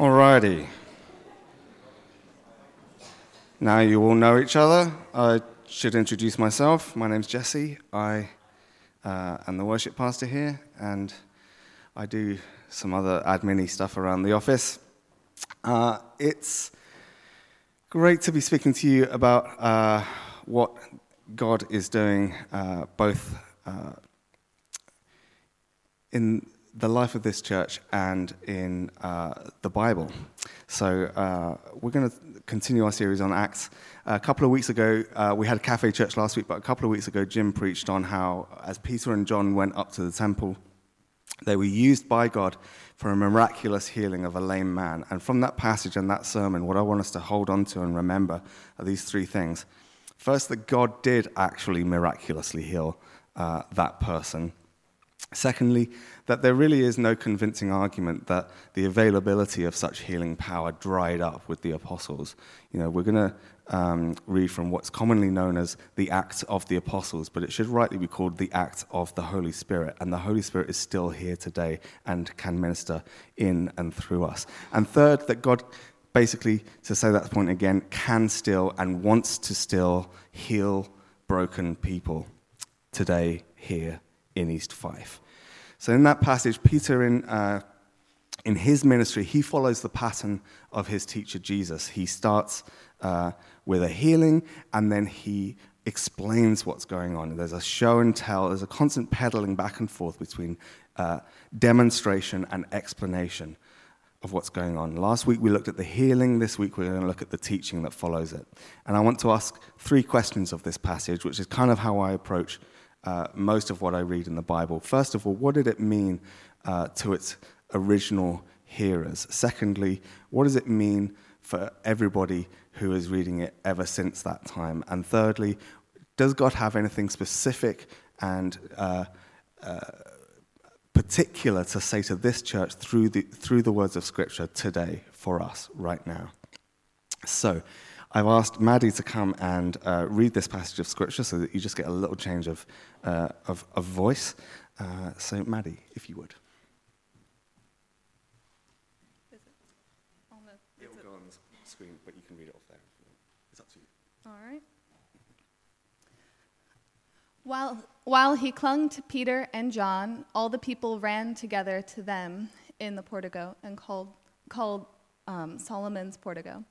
Alrighty. Now you all know each other. I should introduce myself. My name's Jesse. I uh, am the worship pastor here, and I do some other admin stuff around the office. Uh, it's great to be speaking to you about uh, what God is doing, uh, both uh, in the life of this church and in uh, the Bible. So uh, we're going to continue our series on Acts. A couple of weeks ago, uh, we had a Cafe Church last week, but a couple of weeks ago, Jim preached on how, as Peter and John went up to the temple, they were used by God for a miraculous healing of a lame man. And from that passage and that sermon, what I want us to hold on to and remember are these three things. First, that God did actually miraculously heal uh, that person. Secondly, that there really is no convincing argument that the availability of such healing power dried up with the apostles. You know, we're going to um, read from what's commonly known as the Act of the Apostles, but it should rightly be called the Act of the Holy Spirit. And the Holy Spirit is still here today and can minister in and through us. And third, that God, basically, to say that point again, can still and wants to still heal broken people today, here, in East Fife. So, in that passage, Peter, in, uh, in his ministry, he follows the pattern of his teacher Jesus. He starts uh, with a healing and then he explains what's going on. There's a show and tell, there's a constant pedaling back and forth between uh, demonstration and explanation of what's going on. Last week we looked at the healing, this week we're going to look at the teaching that follows it. And I want to ask three questions of this passage, which is kind of how I approach uh, most of what I read in the Bible. First of all, what did it mean uh, to its original hearers? Secondly, what does it mean for everybody who is reading it ever since that time? And thirdly, does God have anything specific and uh, uh particular to say to this church through the, through the words of Scripture today for us right now? So, I've asked Maddie to come and uh, read this passage of Scripture so that you just get a little change of, uh, of, of, voice. Uh, so, Maddie, if you would. Is it on the, it will go on the screen, but you can read it off there. It's up to you. All right. While, while he clung to Peter and John, all the people ran together to them in the portico and called, called um, Solomon's portico.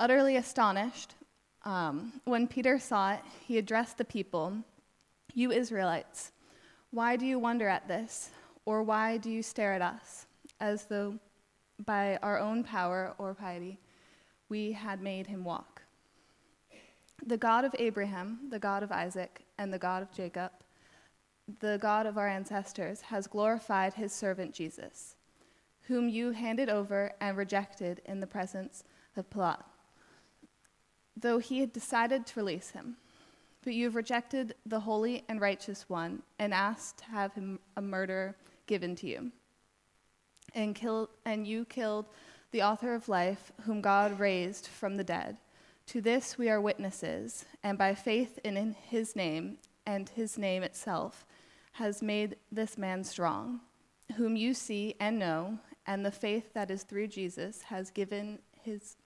Utterly astonished, um, when Peter saw it, he addressed the people You Israelites, why do you wonder at this? Or why do you stare at us, as though by our own power or piety we had made him walk? The God of Abraham, the God of Isaac, and the God of Jacob, the God of our ancestors, has glorified his servant Jesus, whom you handed over and rejected in the presence of Pilate though he had decided to release him. But you have rejected the holy and righteous one and asked to have him a murderer given to you. And, killed, and you killed the author of life, whom God raised from the dead. To this we are witnesses, and by faith in his name and his name itself has made this man strong, whom you see and know, and the faith that is through Jesus has given his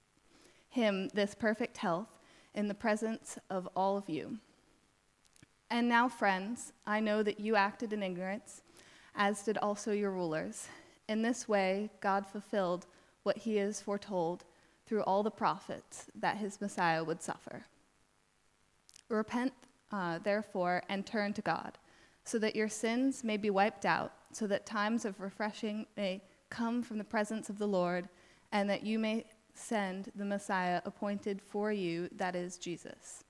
him this perfect health in the presence of all of you. And now, friends, I know that you acted in ignorance, as did also your rulers. In this way, God fulfilled what he has foretold through all the prophets that his Messiah would suffer. Repent, uh, therefore, and turn to God, so that your sins may be wiped out, so that times of refreshing may come from the presence of the Lord, and that you may send the Messiah appointed for you, that is Jesus,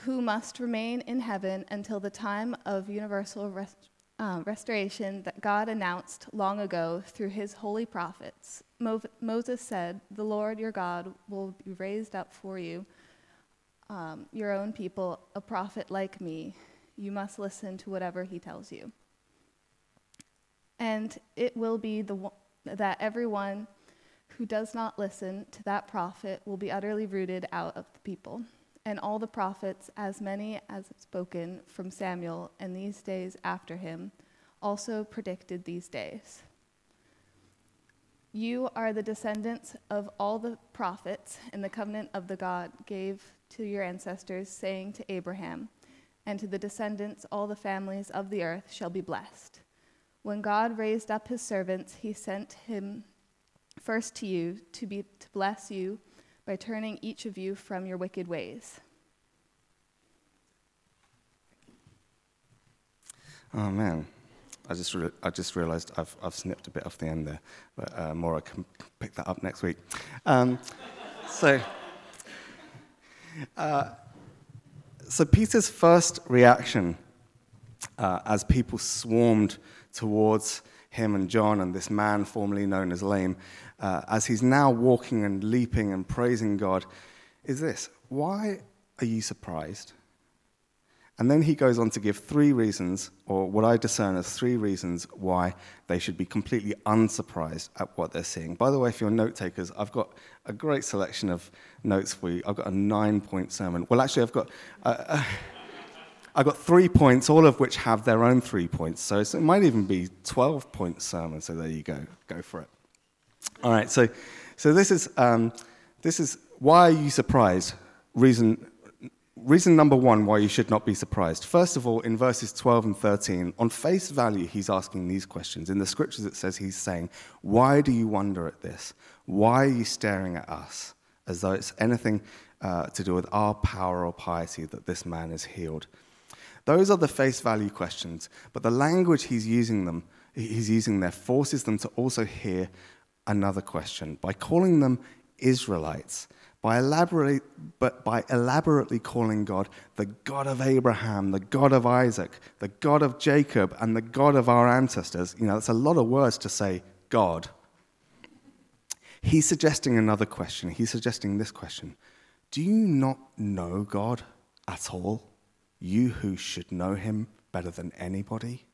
who must remain in heaven until the time of universal rest, uh, restoration that God announced long ago through his holy prophets. Mo- Moses said, The Lord your God will be raised up for you, um, your own people, a prophet like me. You must listen to whatever he tells you. And it will be the, that everyone who does not listen to that prophet will be utterly rooted out of the people. And all the prophets, as many as have spoken from Samuel and these days after him, also predicted these days. You are the descendants of all the prophets in the covenant of the God gave to your ancestors, saying to Abraham, And to the descendants all the families of the earth shall be blessed. When God raised up his servants, he sent him first to you to, be, to bless you by turning each of you from your wicked ways. Oh man, I just re- I just realised I've I've snipped a bit off the end there, but uh, Maura can pick that up next week. Um, so, uh, so Peter's first reaction uh, as people swarmed towards him and John and this man formerly known as lame, uh, as he's now walking and leaping and praising God, is this: Why are you surprised? And then he goes on to give three reasons, or what I discern as three reasons why they should be completely unsurprised at what they're seeing. By the way, if you're note takers, I've got a great selection of notes for you. I've got a nine point sermon. Well, actually, I've got. Uh, uh, I've got three points, all of which have their own three points. So it might even be 12 point sermon. So there you go. Go for it. All right. So, so this, is, um, this is why are you surprised? Reason reason number one why you should not be surprised. First of all, in verses 12 and 13, on face value, he's asking these questions. In the scriptures, it says he's saying, Why do you wonder at this? Why are you staring at us? As though it's anything uh, to do with our power or piety that this man is healed. Those are the face value questions, but the language he's using them, he's using there forces them to also hear another question by calling them Israelites by elaborately, but by elaborately calling God the God of Abraham, the God of Isaac, the God of Jacob, and the God of our ancestors. You know, that's a lot of words to say God. He's suggesting another question. He's suggesting this question Do you not know God at all? You who should know him better than anybody?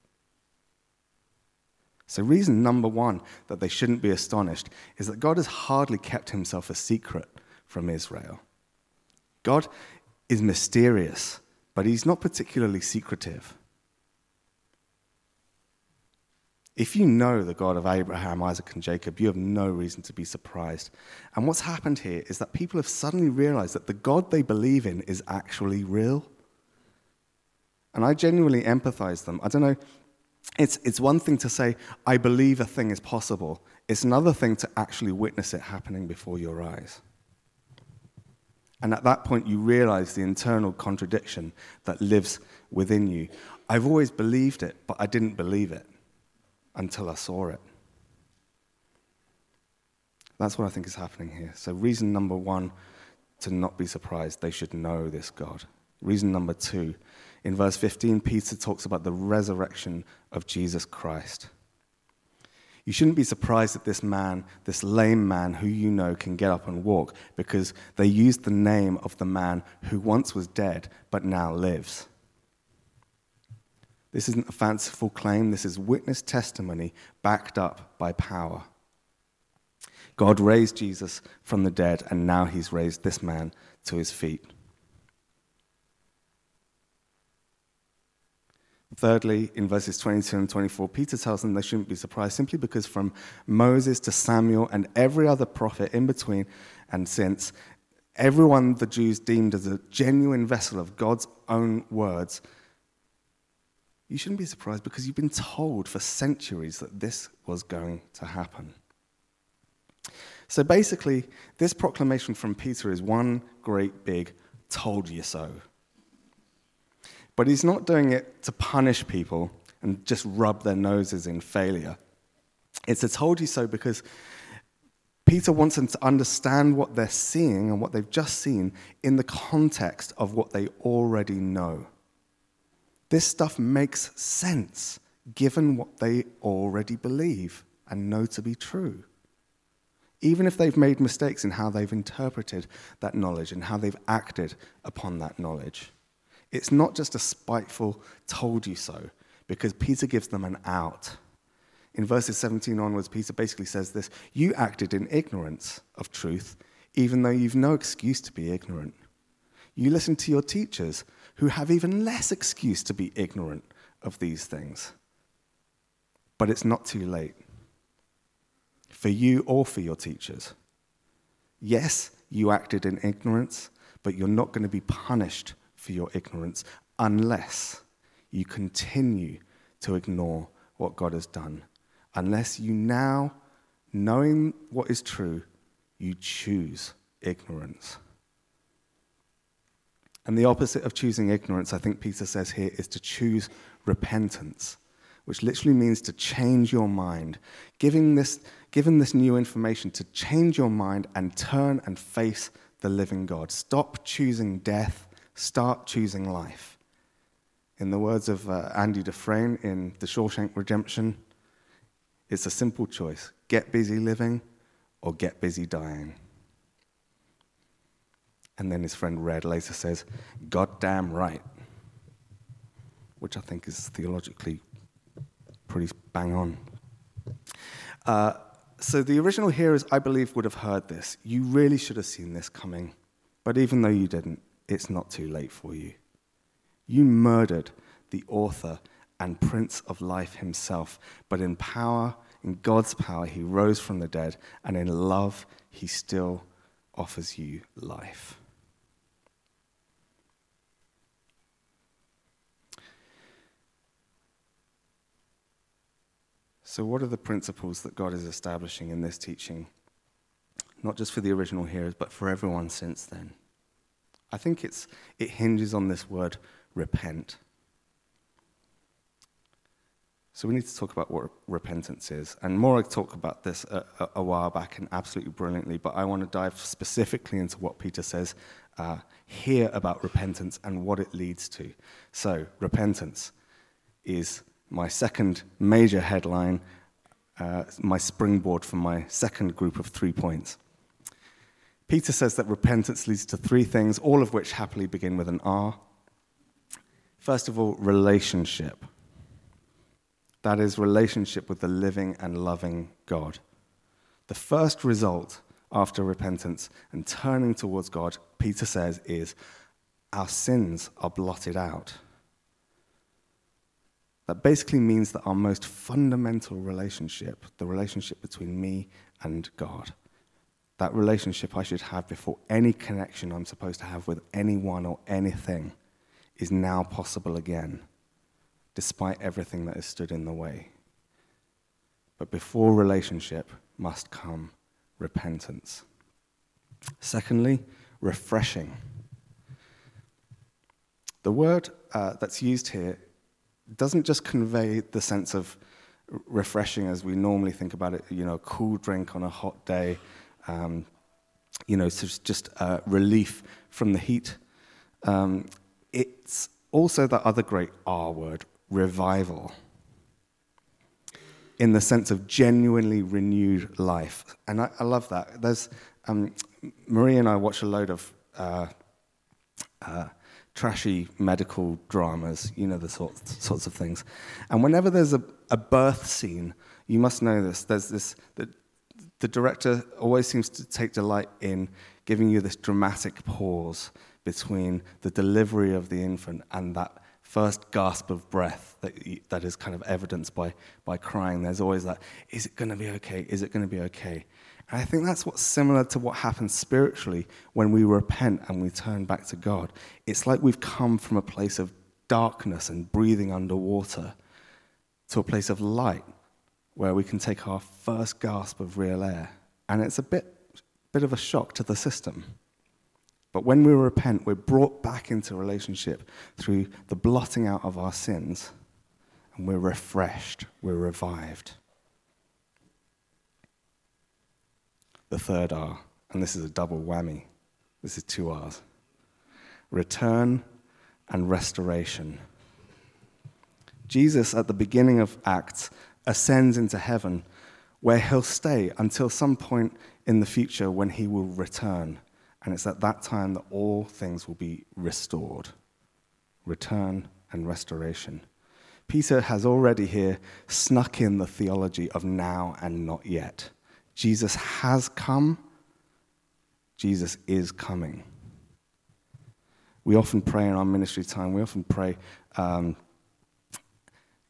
So, reason number one that they shouldn't be astonished is that God has hardly kept himself a secret from Israel. God is mysterious, but he's not particularly secretive. If you know the God of Abraham, Isaac, and Jacob, you have no reason to be surprised. And what's happened here is that people have suddenly realized that the God they believe in is actually real. And I genuinely empathize them. I don't know, it's, it's one thing to say, I believe a thing is possible, it's another thing to actually witness it happening before your eyes. And at that point, you realize the internal contradiction that lives within you. I've always believed it, but I didn't believe it until I saw it. That's what I think is happening here. So, reason number one to not be surprised, they should know this God. Reason number two, in verse 15, Peter talks about the resurrection of Jesus Christ. You shouldn't be surprised that this man, this lame man who you know can get up and walk, because they used the name of the man who once was dead but now lives. This isn't a fanciful claim, this is witness testimony backed up by power. God raised Jesus from the dead, and now he's raised this man to his feet. Thirdly, in verses 22 and 24, Peter tells them they shouldn't be surprised simply because from Moses to Samuel and every other prophet in between and since, everyone the Jews deemed as a genuine vessel of God's own words, you shouldn't be surprised because you've been told for centuries that this was going to happen. So basically, this proclamation from Peter is one great big told you so. But he's not doing it to punish people and just rub their noses in failure. It's a told you so because Peter wants them to understand what they're seeing and what they've just seen in the context of what they already know. This stuff makes sense given what they already believe and know to be true. Even if they've made mistakes in how they've interpreted that knowledge and how they've acted upon that knowledge. It's not just a spiteful told you so, because Peter gives them an out. In verses 17 onwards, Peter basically says this You acted in ignorance of truth, even though you've no excuse to be ignorant. You listen to your teachers, who have even less excuse to be ignorant of these things. But it's not too late. for you or for your teachers. Yes, you acted in ignorance, but you're not going to be punished for your ignorance unless you continue to ignore what God has done. Unless you now, knowing what is true, you choose ignorance. And the opposite of choosing ignorance, I think Peter says here, is to choose repentance, which literally means to change your mind. Giving this, given this new information, to change your mind and turn and face the living God. Stop choosing death, start choosing life. In the words of uh, Andy Dufresne in The Shawshank Redemption, it's a simple choice get busy living or get busy dying. And then his friend Red later says, God damn right. Which I think is theologically pretty bang on. Uh, so the original hearers, I believe, would have heard this. You really should have seen this coming. But even though you didn't, it's not too late for you. You murdered the author and prince of life himself, but in power, in God's power, he rose from the dead, and in love, he still offers you life. So, what are the principles that God is establishing in this teaching? Not just for the original hearers, but for everyone since then. I think it's, it hinges on this word repent. So we need to talk about what repentance is. And Morag talked about this a, a, a, while back and absolutely brilliantly, but I want to dive specifically into what Peter says uh, here about repentance and what it leads to. So, repentance is my second major headline, uh, my springboard for my second group of three points. Peter says that repentance leads to three things, all of which happily begin with an R. First of all, relationship. That is, relationship with the living and loving God. The first result after repentance and turning towards God, Peter says, is our sins are blotted out. That basically means that our most fundamental relationship, the relationship between me and God, that relationship I should have before any connection I'm supposed to have with anyone or anything, is now possible again despite everything that has stood in the way. But before relationship must come repentance. Secondly, refreshing. The word uh, that's used here doesn't just convey the sense of refreshing as we normally think about it, you know, a cool drink on a hot day, um, you know, so just uh, relief from the heat. Um, it's also that other great R word, revival in the sense of genuinely renewed life. And I, I love that. There's, um, Marie and I watch a load of uh, uh, trashy medical dramas, you know, the sorts, sorts of things. And whenever there's a, a birth scene, you must know this, there's this, the, the director always seems to take delight in giving you this dramatic pause between the delivery of the infant and that first gasp of breath that, that is kind of evidenced by, by crying. There's always that, is it going to be okay? Is it going to be okay? And I think that's what's similar to what happens spiritually when we repent and we turn back to God. It's like we've come from a place of darkness and breathing underwater to a place of light where we can take our first gasp of real air. And it's a bit, bit of a shock to the system. But when we repent, we're brought back into relationship through the blotting out of our sins, and we're refreshed, we're revived. The third R, and this is a double whammy, this is two R's return and restoration. Jesus, at the beginning of Acts, ascends into heaven where he'll stay until some point in the future when he will return and it's at that time that all things will be restored return and restoration. Peter has already here snuck in the theology of now and not yet. Jesus has come, Jesus is coming. We often pray in our ministry time, we often pray um,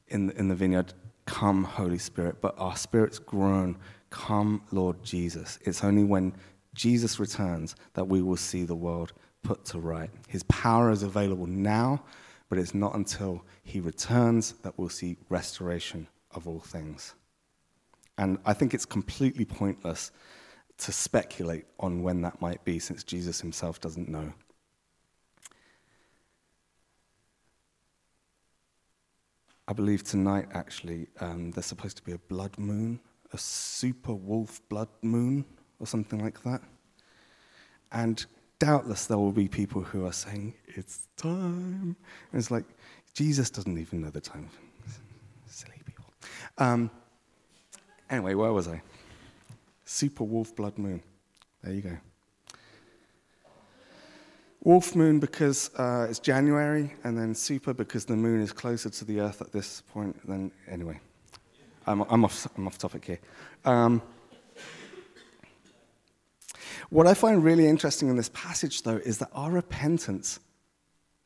in, in the vineyard, Come, Holy Spirit, but our spirits groan, Come, Lord Jesus. It's only when Jesus returns that we will see the world put to right. His power is available now, but it's not until he returns that we'll see restoration of all things. And I think it's completely pointless to speculate on when that might be, since Jesus himself doesn't know. I believe tonight, actually, um, there's supposed to be a blood moon, a super wolf blood moon, or something like that. And doubtless there will be people who are saying, It's time. And it's like, Jesus doesn't even know the time. Silly people. Um, anyway, where was I? Super wolf blood moon. There you go. Wolf moon because uh, it's January, and then super because the moon is closer to the earth at this point than. Anyway, I'm, I'm, off, I'm off topic here. Um, what I find really interesting in this passage, though, is that our repentance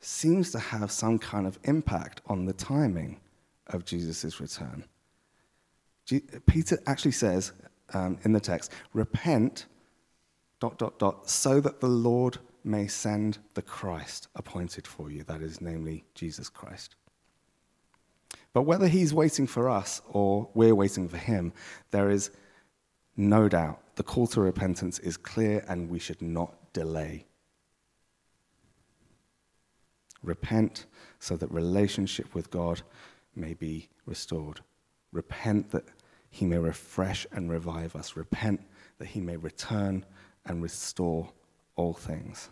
seems to have some kind of impact on the timing of Jesus' return. Peter actually says um, in the text, repent, dot, dot, dot, so that the Lord may send the Christ appointed for you, that is, namely, Jesus Christ. But whether he's waiting for us or we're waiting for him, there is no doubt the call to repentance is clear and we should not delay. Repent so that relationship with God may be restored. Repent that he may refresh and revive us. Repent that he may return and restore all things.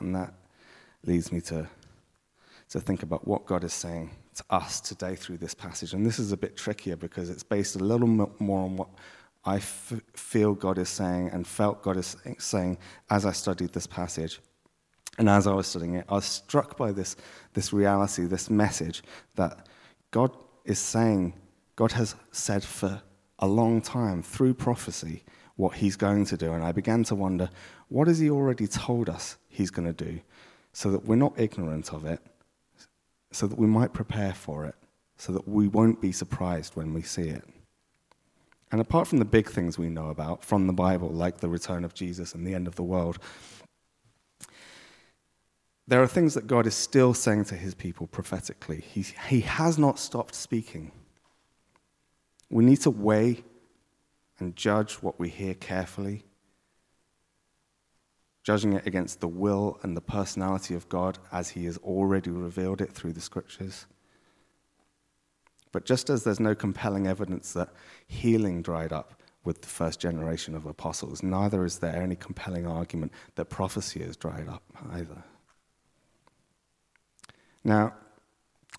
And that leads me to, to think about what God is saying to us today through this passage. And this is a bit trickier because it's based a little more on what I f- feel God is saying and felt God is saying as I studied this passage. And as I was studying it, I was struck by this, this reality, this message that God is saying, God has said for a long time through prophecy what he's going to do. And I began to wonder, what has he already told us he's going to do so that we're not ignorant of it, so that we might prepare for it, so that we won't be surprised when we see it? And apart from the big things we know about from the Bible, like the return of Jesus and the end of the world, there are things that God is still saying to his people prophetically. He, he has not stopped speaking. We need to weigh and judge what we hear carefully, judging it against the will and the personality of God as he has already revealed it through the scriptures. But just as there's no compelling evidence that healing dried up with the first generation of apostles, neither is there any compelling argument that prophecy has dried up either. Now,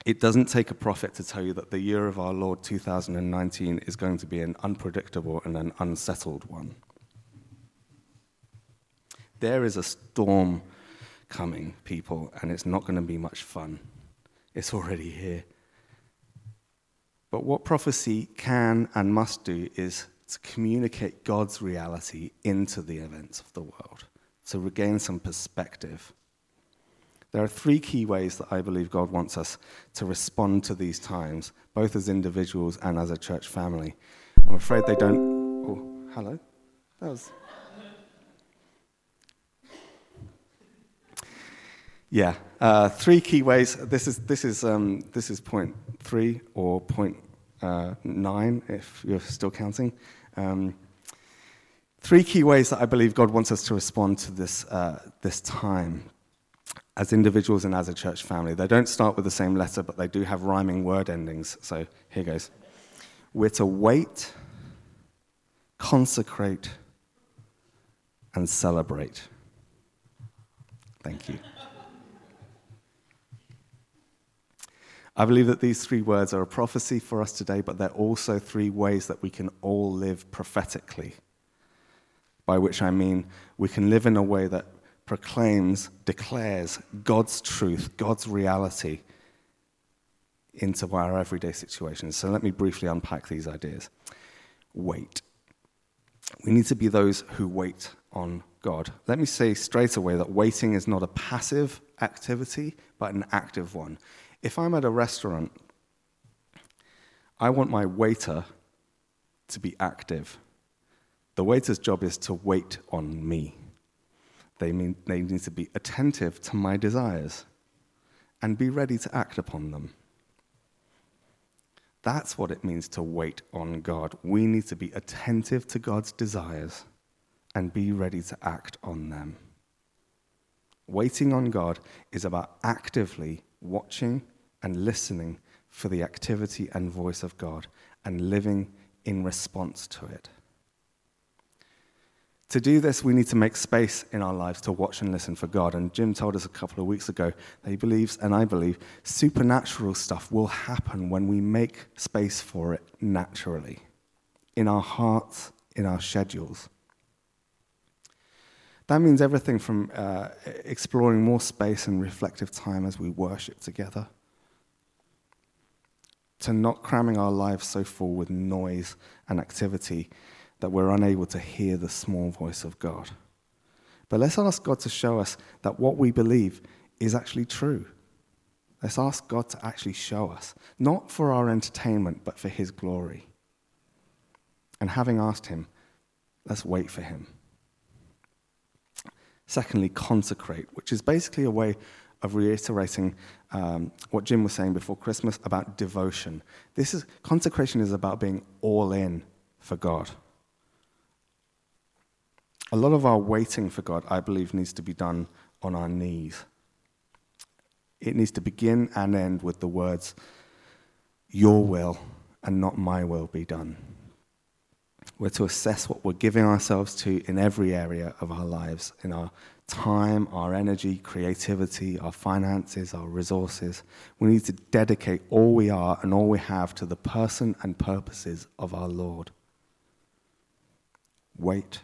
it doesn't take a prophet to tell you that the year of our Lord 2019 is going to be an unpredictable and an unsettled one. There is a storm coming, people, and it's not going to be much fun. It's already here. But what prophecy can and must do is to communicate God's reality into the events of the world, to regain some perspective. There are three key ways that I believe God wants us to respond to these times, both as individuals and as a church family. I'm afraid they don't. Oh, hello. That was. Yeah, uh, three key ways. This is this is um, this is point three or point uh, nine, if you're still counting. Um, three key ways that I believe God wants us to respond to this uh, this time as individuals and as a church family. They don't start with the same letter, but they do have rhyming word endings. So here goes. We're to wait, consecrate, and celebrate. Thank you. I believe that these three words are a prophecy for us today, but they're also three ways that we can all live prophetically. By which I mean we can live in a way that proclaims, declares God's truth, God's reality into our everyday situations. So let me briefly unpack these ideas. Wait. we need to be those who wait on God. Let me say straight away that waiting is not a passive activity, but an active one. If I'm at a restaurant, I want my waiter to be active. The waiter's job is to wait on me. They, mean, they need to be attentive to my desires and be ready to act upon them. That's what it means to wait on God. We need to be attentive to God's desires and be ready to act on them. Waiting on God is about actively watching and listening for the activity and voice of God and living in response to it. To do this, we need to make space in our lives to watch and listen for God. And Jim told us a couple of weeks ago that he believes, and I believe, supernatural stuff will happen when we make space for it naturally in our hearts, in our schedules. That means everything from uh, exploring more space and reflective time as we worship together to not cramming our lives so full with noise and activity that we're unable to hear the small voice of God. But let's ask God to show us that what we believe is actually true. Let's ask God to actually show us, not for our entertainment, but for His glory. And having asked Him, let's wait for Him. Secondly, consecrate, which is basically a way of reiterating um, what Jim was saying before Christmas about devotion. This is consecration is about being all in for God. A lot of our waiting for God, I believe, needs to be done on our knees. It needs to begin and end with the words, Your will and not my will be done. We're to assess what we're giving ourselves to in every area of our lives, in our time, our energy, creativity, our finances, our resources. We need to dedicate all we are and all we have to the person and purposes of our Lord. Wait,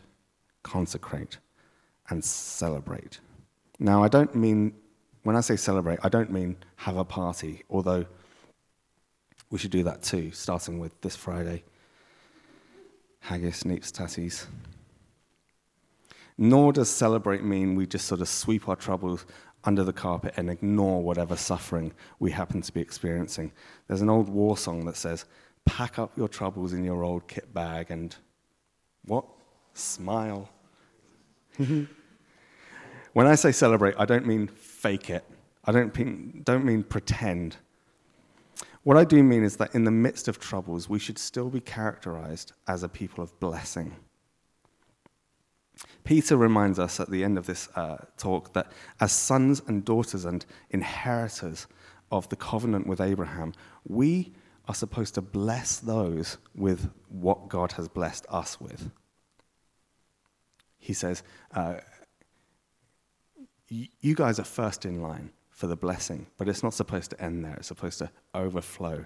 consecrate, and celebrate. Now, I don't mean, when I say celebrate, I don't mean have a party, although we should do that too, starting with this Friday. Haggis, neeps, tatties. Nor does celebrate mean we just sort of sweep our troubles under the carpet and ignore whatever suffering we happen to be experiencing. There's an old war song that says, Pack up your troubles in your old kit bag and what? Smile. When I say celebrate, I don't mean fake it, I don't mean, don't mean pretend. What I do mean is that in the midst of troubles, we should still be characterized as a people of blessing. Peter reminds us at the end of this uh, talk that as sons and daughters and inheritors of the covenant with Abraham, we are supposed to bless those with what God has blessed us with. He says, uh, You guys are first in line for the blessing, but it's not supposed to end there, it's supposed to overflow.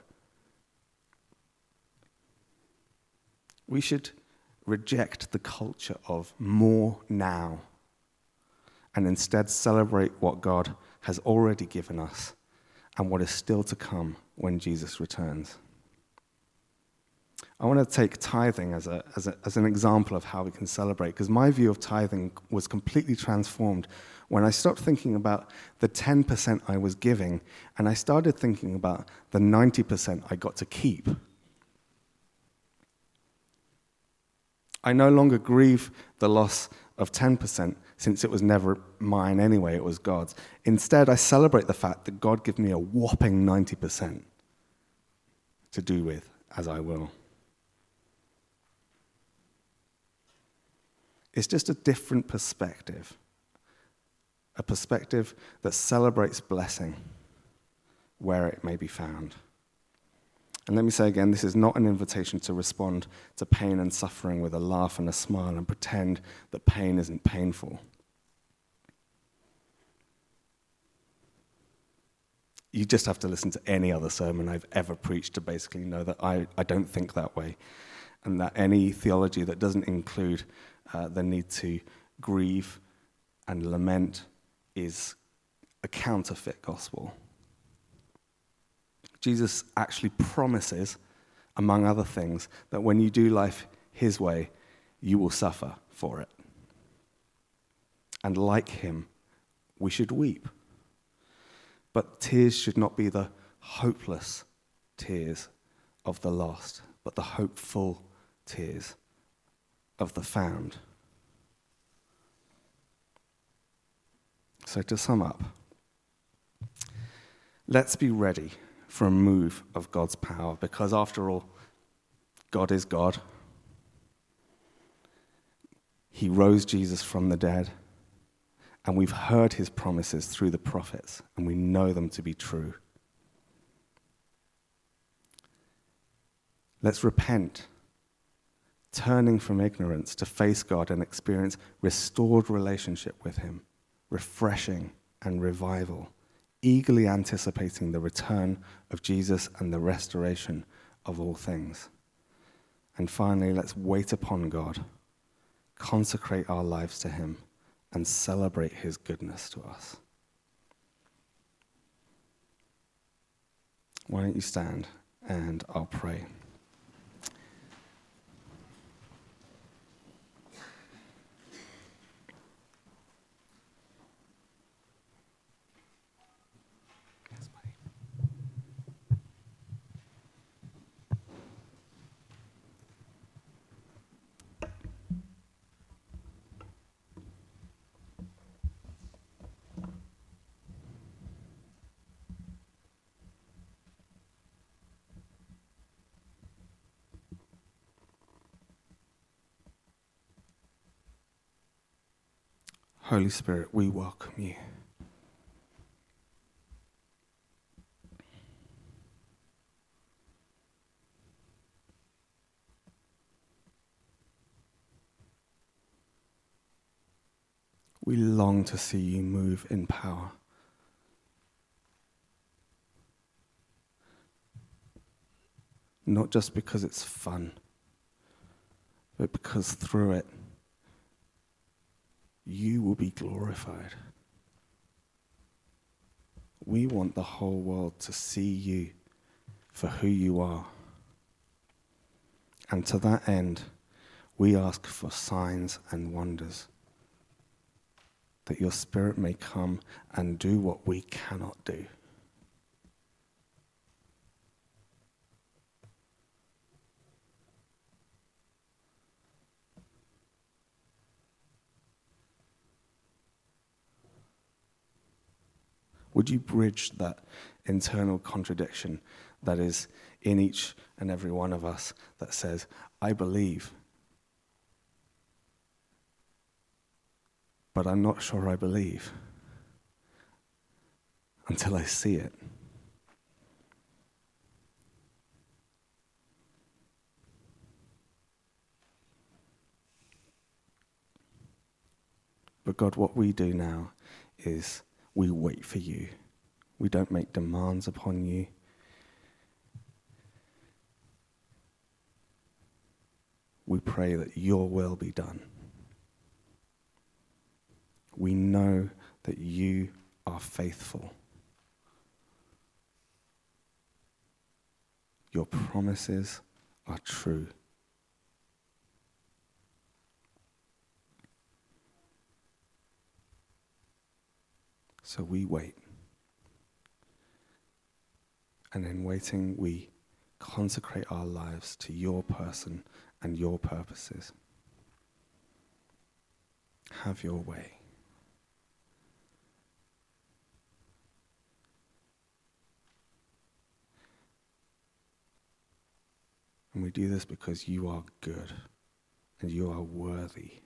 We should reject the culture of more now and instead celebrate what God has already given us and what is still to come when Jesus returns. I want to take tithing as, a, as, a, as an example of how we can celebrate, because my view of tithing was completely transformed when I stopped thinking about the 10% I was giving and I started thinking about the 90% I got to keep. I no longer grieve the loss of 10% since it was never mine anyway, it was God's. Instead, I celebrate the fact that God gave me a whopping 90% to do with as I will. It's just a different perspective, a perspective that celebrates blessing where it may be found. And let me say again, this is not an invitation to respond to pain and suffering with a laugh and a smile and pretend that pain isn't painful. You just have to listen to any other sermon I've ever preached to basically know that I, I don't think that way. And that any theology that doesn't include uh, the need to grieve and lament is a counterfeit gospel. Jesus actually promises, among other things, that when you do life his way, you will suffer for it. And like him, we should weep. But tears should not be the hopeless tears of the lost, but the hopeful tears of the found. So, to sum up, let's be ready for a move of God's power because, after all, God is God. He rose Jesus from the dead, and we've heard his promises through the prophets, and we know them to be true. Let's repent, turning from ignorance to face God and experience restored relationship with him, refreshing and revival, eagerly anticipating the return of Jesus and the restoration of all things. And finally, let's wait upon God, consecrate our lives to Him, and celebrate His goodness to us. Why don't you stand and I'll pray. Holy Spirit, we welcome you. We long to see you move in power. Not just because it's fun, but because through it, you will be glorified. We want the whole world to see you for who you are. And to that end, we ask for signs and wonders, that your Spirit may come and do what we cannot do. Would you bridge that internal contradiction that is in each and every one of us that says, I believe, but I'm not sure I believe until I see it? But God, what we do now is we wait for you. We don't make demands upon you. We pray that your will be done. We know that you are faithful. Your promises are true. So we wait. And in waiting, we consecrate our lives to your person and your purposes. Have your way. And we do this because you are good and you are worthy.